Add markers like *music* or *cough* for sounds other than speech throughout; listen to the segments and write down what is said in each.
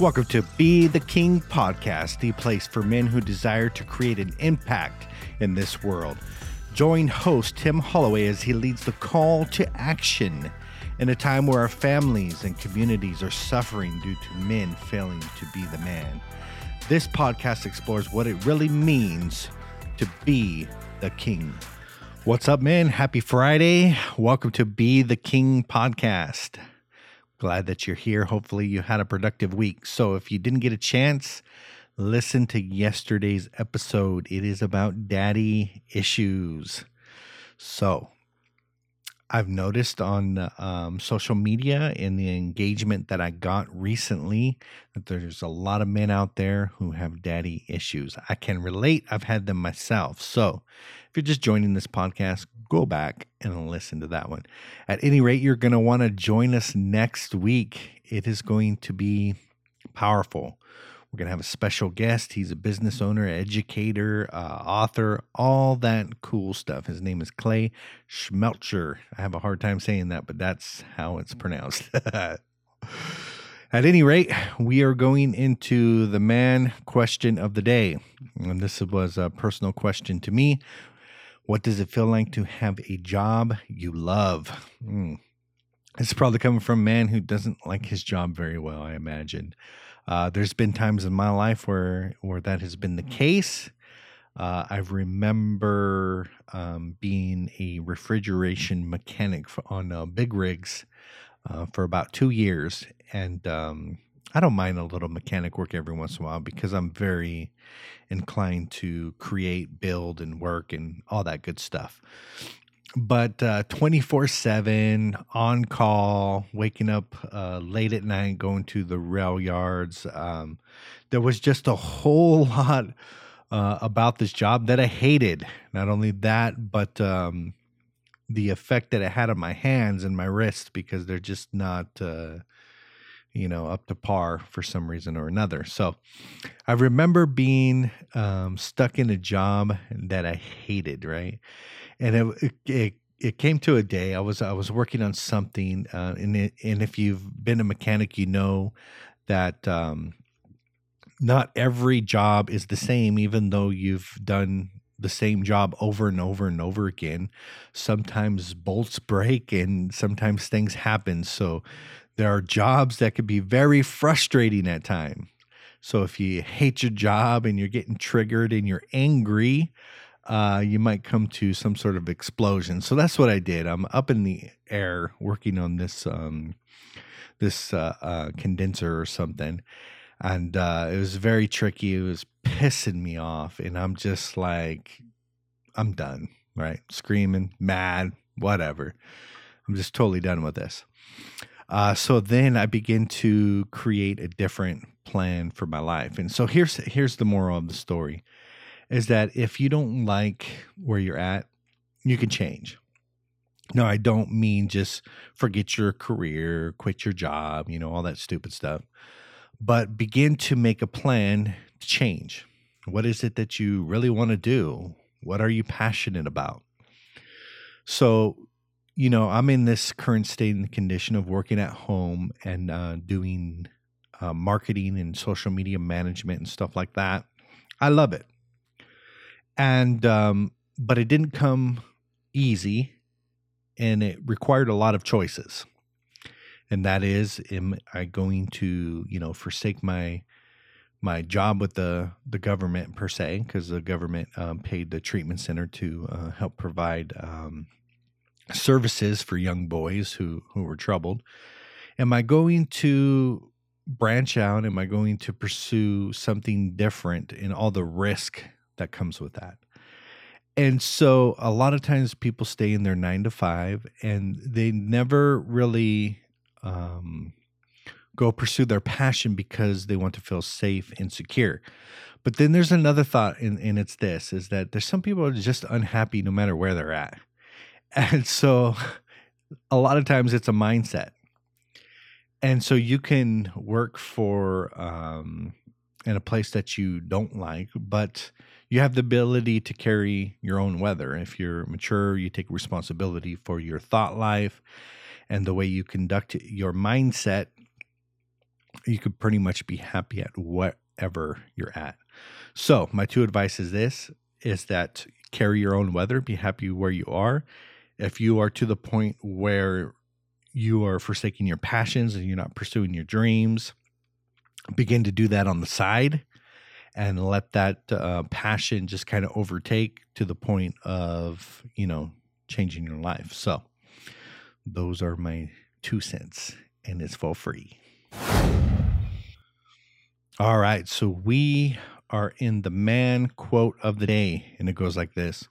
Welcome to Be the King podcast, the place for men who desire to create an impact in this world. Join host Tim Holloway as he leads the call to action in a time where our families and communities are suffering due to men failing to be the man. This podcast explores what it really means to be the king. What's up, man? Happy Friday. Welcome to Be the King podcast. Glad that you're here. Hopefully, you had a productive week. So, if you didn't get a chance, listen to yesterday's episode. It is about daddy issues. So, I've noticed on um, social media and the engagement that I got recently that there's a lot of men out there who have daddy issues. I can relate, I've had them myself. So, if you're just joining this podcast, go back and listen to that one. At any rate, you're going to want to join us next week. It is going to be powerful. We're going to have a special guest. He's a business owner, educator, uh, author, all that cool stuff. His name is Clay Schmelcher. I have a hard time saying that, but that's how it's pronounced. *laughs* At any rate, we are going into the man question of the day. And this was a personal question to me. What does it feel like to have a job you love? Mm. is probably coming from a man who doesn't like his job very well, I imagine. Uh, there's been times in my life where where that has been the case. Uh, I remember um, being a refrigeration mechanic for, on uh, big rigs uh, for about two years, and um, I don't mind a little mechanic work every once in a while because I'm very inclined to create, build, and work and all that good stuff. But uh, 24 7 on call waking up uh, late at night going to the rail yards um, there was just a whole *laughs* lot uh, about this job that i hated. Not only that but um, the effect that it had on my hands and my wrists because they're just not uh, you know up to par for some reason or another so i remember being um, stuck in a job that i hated right and it, it it came to a day I was I was working on something, uh, and it, and if you've been a mechanic, you know that um, not every job is the same, even though you've done the same job over and over and over again. Sometimes bolts break, and sometimes things happen. So there are jobs that could be very frustrating at times. So if you hate your job and you're getting triggered and you're angry, uh, you might come to some sort of explosion. So that's what I did. I'm up in the air working on this um, this uh, uh, condenser or something, and uh, it was very tricky. It was pissing me off, and I'm just like, I'm done. Right, screaming, mad, whatever. I'm just totally done with this. Uh, so then I begin to create a different plan for my life, and so here's here's the moral of the story is that if you don't like where you're at, you can change. No, I don't mean just forget your career, quit your job, you know, all that stupid stuff, but begin to make a plan to change. What is it that you really want to do? What are you passionate about? So, you know, I'm in this current state and condition of working at home and uh, doing uh, marketing and social media management and stuff like that. I love it and um, but it didn't come easy, and it required a lot of choices. And that is, am I going to you know forsake my my job with the the government per se because the government um, paid the treatment center to uh, help provide um, services for young boys who who were troubled. Am I going to branch out? Am I going to pursue something different in all the risk that comes with that. And so a lot of times people stay in their nine to five and they never really um, go pursue their passion because they want to feel safe and secure. But then there's another thought, and, and it's this is that there's some people are just unhappy no matter where they're at. And so a lot of times it's a mindset. And so you can work for um, in a place that you don't like, but you have the ability to carry your own weather. If you're mature, you take responsibility for your thought life and the way you conduct your mindset you could pretty much be happy at whatever you're at. So, my two advice is this is that carry your own weather, be happy where you are. If you are to the point where you are forsaking your passions and you're not pursuing your dreams, begin to do that on the side and let that uh, passion just kind of overtake to the point of, you know, changing your life. So, those are my two cents, and it's for free. All right. So, we are in the man quote of the day, and it goes like this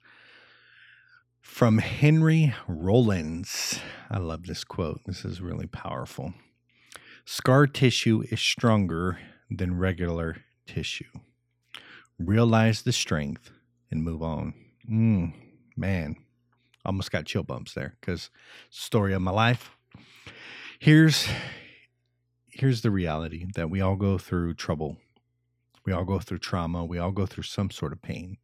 from Henry Rollins. I love this quote. This is really powerful. Scar tissue is stronger than regular tissue. Realize the strength and move on. Mm, man, almost got chill bumps there because story of my life. Here's here's the reality that we all go through trouble we all go through trauma. We all go through some sort of pain.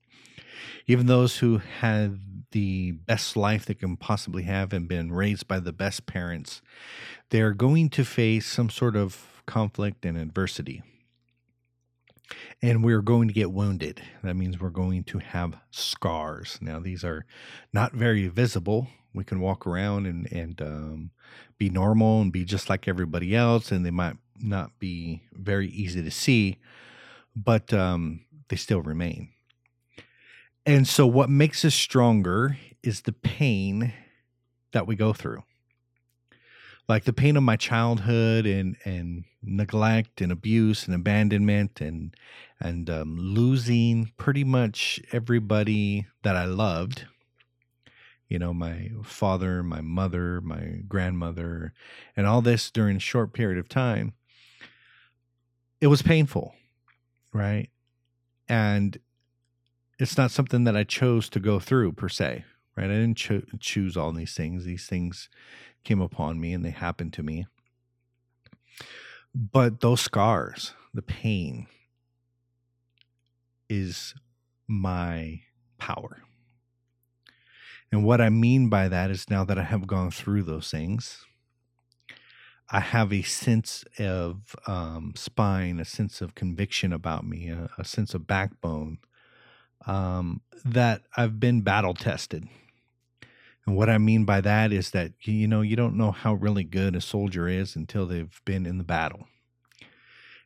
Even those who had the best life they can possibly have and been raised by the best parents, they're going to face some sort of conflict and adversity. And we're going to get wounded. That means we're going to have scars. Now, these are not very visible. We can walk around and, and um, be normal and be just like everybody else, and they might not be very easy to see but um, they still remain. And so, what makes us stronger is the pain that we go through. Like the pain of my childhood and, and neglect and abuse and abandonment and and um, losing pretty much everybody that I loved. You know, my father, my mother, my grandmother, and all this during a short period of time. It was painful right? And it's not something that I chose to go through per se, right? I didn't cho- choose all these things. These things came upon me and they happened to me. But those scars, the pain, is my power. And what I mean by that is now that I have gone through those things, I have a sense of um, spine, a sense of conviction about me, a, a sense of backbone um, that I've been battle tested. And what I mean by that is that, you know, you don't know how really good a soldier is until they've been in the battle.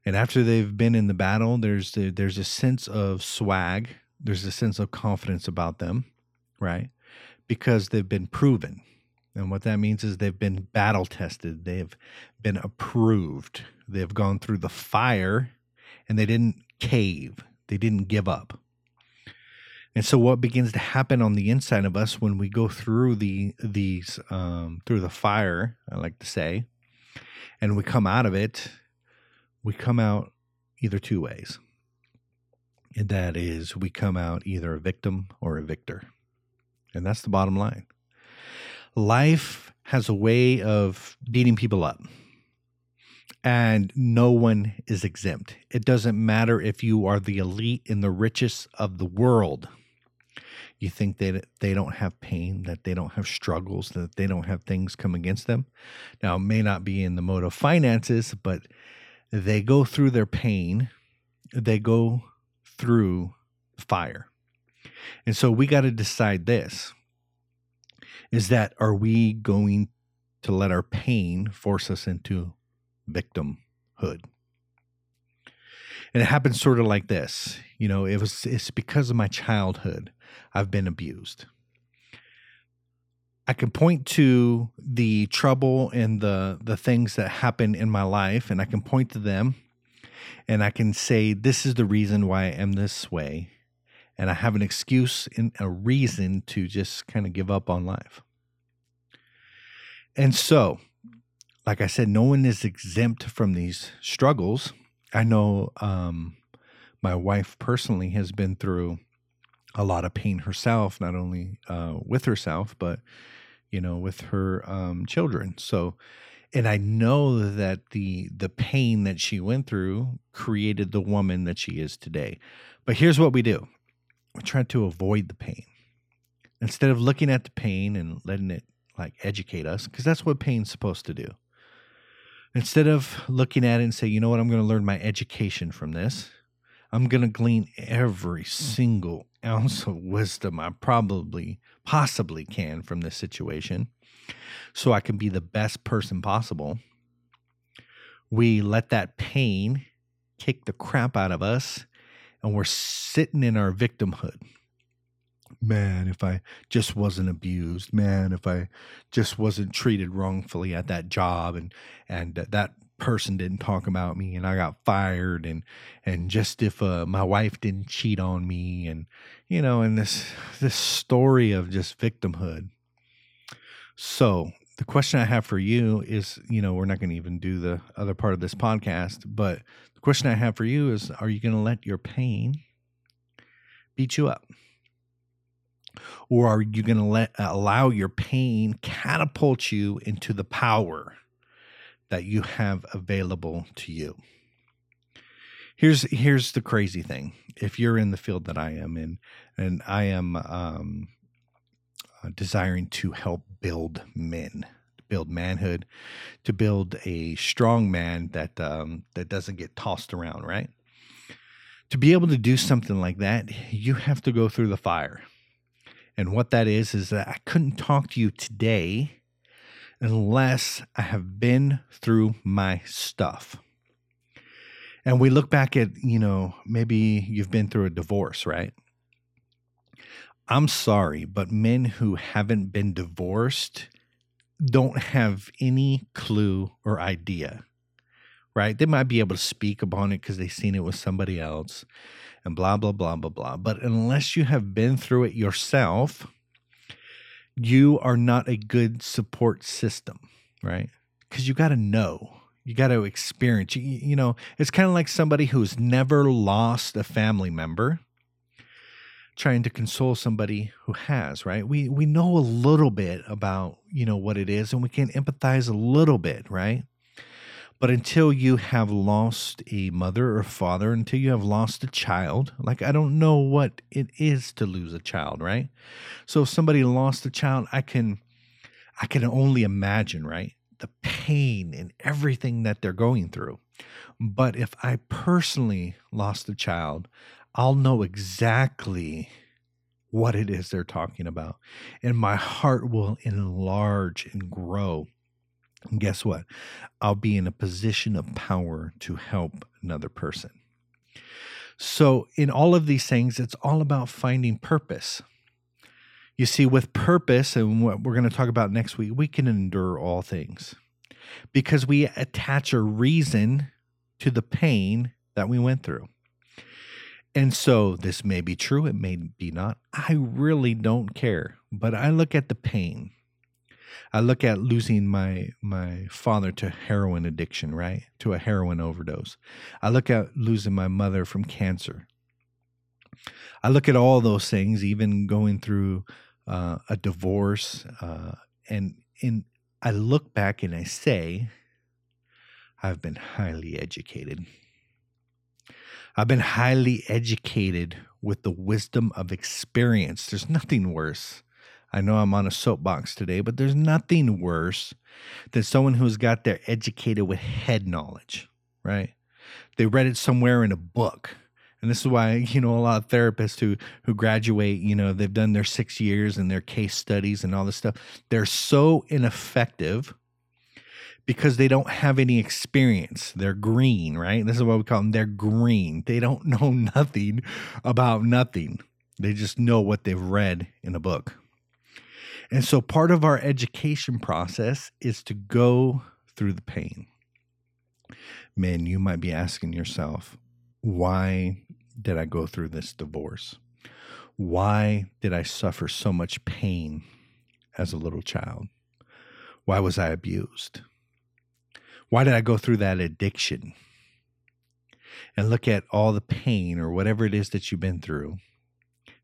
And after they've been in the battle, there's the, there's a sense of swag, there's a sense of confidence about them, right? Because they've been proven and what that means is they've been battle tested, they've been approved, they've gone through the fire, and they didn't cave, they didn't give up. And so, what begins to happen on the inside of us when we go through the these um, through the fire, I like to say, and we come out of it, we come out either two ways. And that is, we come out either a victim or a victor, and that's the bottom line life has a way of beating people up and no one is exempt. It doesn't matter if you are the elite and the richest of the world. You think that they don't have pain, that they don't have struggles, that they don't have things come against them. Now, it may not be in the mode of finances, but they go through their pain, they go through fire. And so we got to decide this is that are we going to let our pain force us into victimhood? And it happens sort of like this. You know, it was it's because of my childhood I've been abused. I can point to the trouble and the the things that happen in my life and I can point to them and I can say this is the reason why I am this way and I have an excuse and a reason to just kind of give up on life. And so, like I said, no one is exempt from these struggles. I know um, my wife personally has been through a lot of pain herself, not only uh, with herself, but you know, with her um, children. So, and I know that the the pain that she went through created the woman that she is today. But here's what we do: we try to avoid the pain. Instead of looking at the pain and letting it like educate us, because that's what pain's supposed to do. Instead of looking at it and say, you know what, I'm going to learn my education from this. I'm going to glean every hmm. single ounce of wisdom I probably, possibly can from this situation so I can be the best person possible. We let that pain kick the crap out of us and we're sitting in our victimhood man, if I just wasn't abused, man, if I just wasn't treated wrongfully at that job and and that person didn't talk about me and I got fired and and just if uh, my wife didn't cheat on me and you know and this this story of just victimhood. So, the question I have for you is, you know, we're not going to even do the other part of this podcast, but the question I have for you is are you going to let your pain beat you up? Or are you going to let allow your pain catapult you into the power that you have available to you? Here's here's the crazy thing. If you're in the field that I am in, and I am um, uh, desiring to help build men, build manhood, to build a strong man that um, that doesn't get tossed around, right? To be able to do something like that, you have to go through the fire and what that is, is that I couldn't talk to you today unless I have been through my stuff. And we look back at, you know, maybe you've been through a divorce, right? I'm sorry, but men who haven't been divorced don't have any clue or idea, right? They might be able to speak upon it because they've seen it with somebody else and blah, blah, blah, blah, blah. But unless you have been through it yourself, you are not a good support system, right? Because you got to know, you got to experience. You, you know, it's kind of like somebody who's never lost a family member trying to console somebody who has right we we know a little bit about you know what it is and we can empathize a little bit right but until you have lost a mother or father, until you have lost a child, like I don't know what it is to lose a child, right? So if somebody lost a child, I can I can only imagine, right? The pain and everything that they're going through. But if I personally lost a child, I'll know exactly what it is they're talking about. And my heart will enlarge and grow and guess what? I'll be in a position of power to help another person. So, in all of these things, it's all about finding purpose. You see, with purpose, and what we're going to talk about next week, we can endure all things because we attach a reason to the pain that we went through. And so, this may be true, it may be not. I really don't care, but I look at the pain I look at losing my my father to heroin addiction, right? To a heroin overdose. I look at losing my mother from cancer. I look at all those things, even going through uh, a divorce, uh, and in I look back and I say, I've been highly educated. I've been highly educated with the wisdom of experience. There's nothing worse I know I'm on a soapbox today, but there's nothing worse than someone who's got their educated with head knowledge, right? They read it somewhere in a book. And this is why, you know, a lot of therapists who who graduate, you know, they've done their 6 years and their case studies and all this stuff. They're so ineffective because they don't have any experience. They're green, right? This is what we call them. They're green. They don't *laughs* know nothing about nothing. They just know what they've read in a book. And so part of our education process is to go through the pain. Man, you might be asking yourself, why did I go through this divorce? Why did I suffer so much pain as a little child? Why was I abused? Why did I go through that addiction? And look at all the pain or whatever it is that you've been through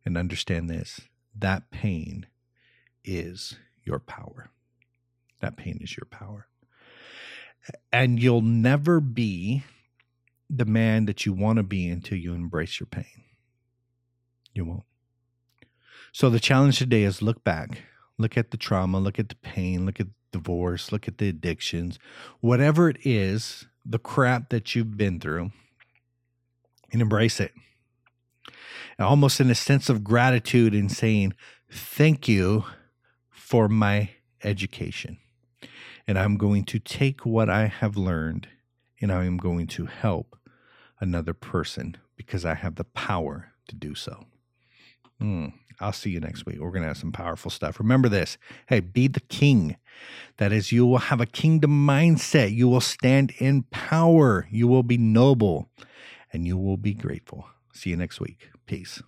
and understand this that pain is your power. That pain is your power. And you'll never be the man that you want to be until you embrace your pain. You won't. So the challenge today is look back, look at the trauma, look at the pain, look at the divorce, look at the addictions, whatever it is, the crap that you've been through, and embrace it. Almost in a sense of gratitude in saying, Thank you for my education. And I'm going to take what I have learned and I am going to help another person because I have the power to do so. Mm, I'll see you next week. We're going to have some powerful stuff. Remember this hey, be the king. That is, you will have a kingdom mindset. You will stand in power. You will be noble and you will be grateful. See you next week. Peace.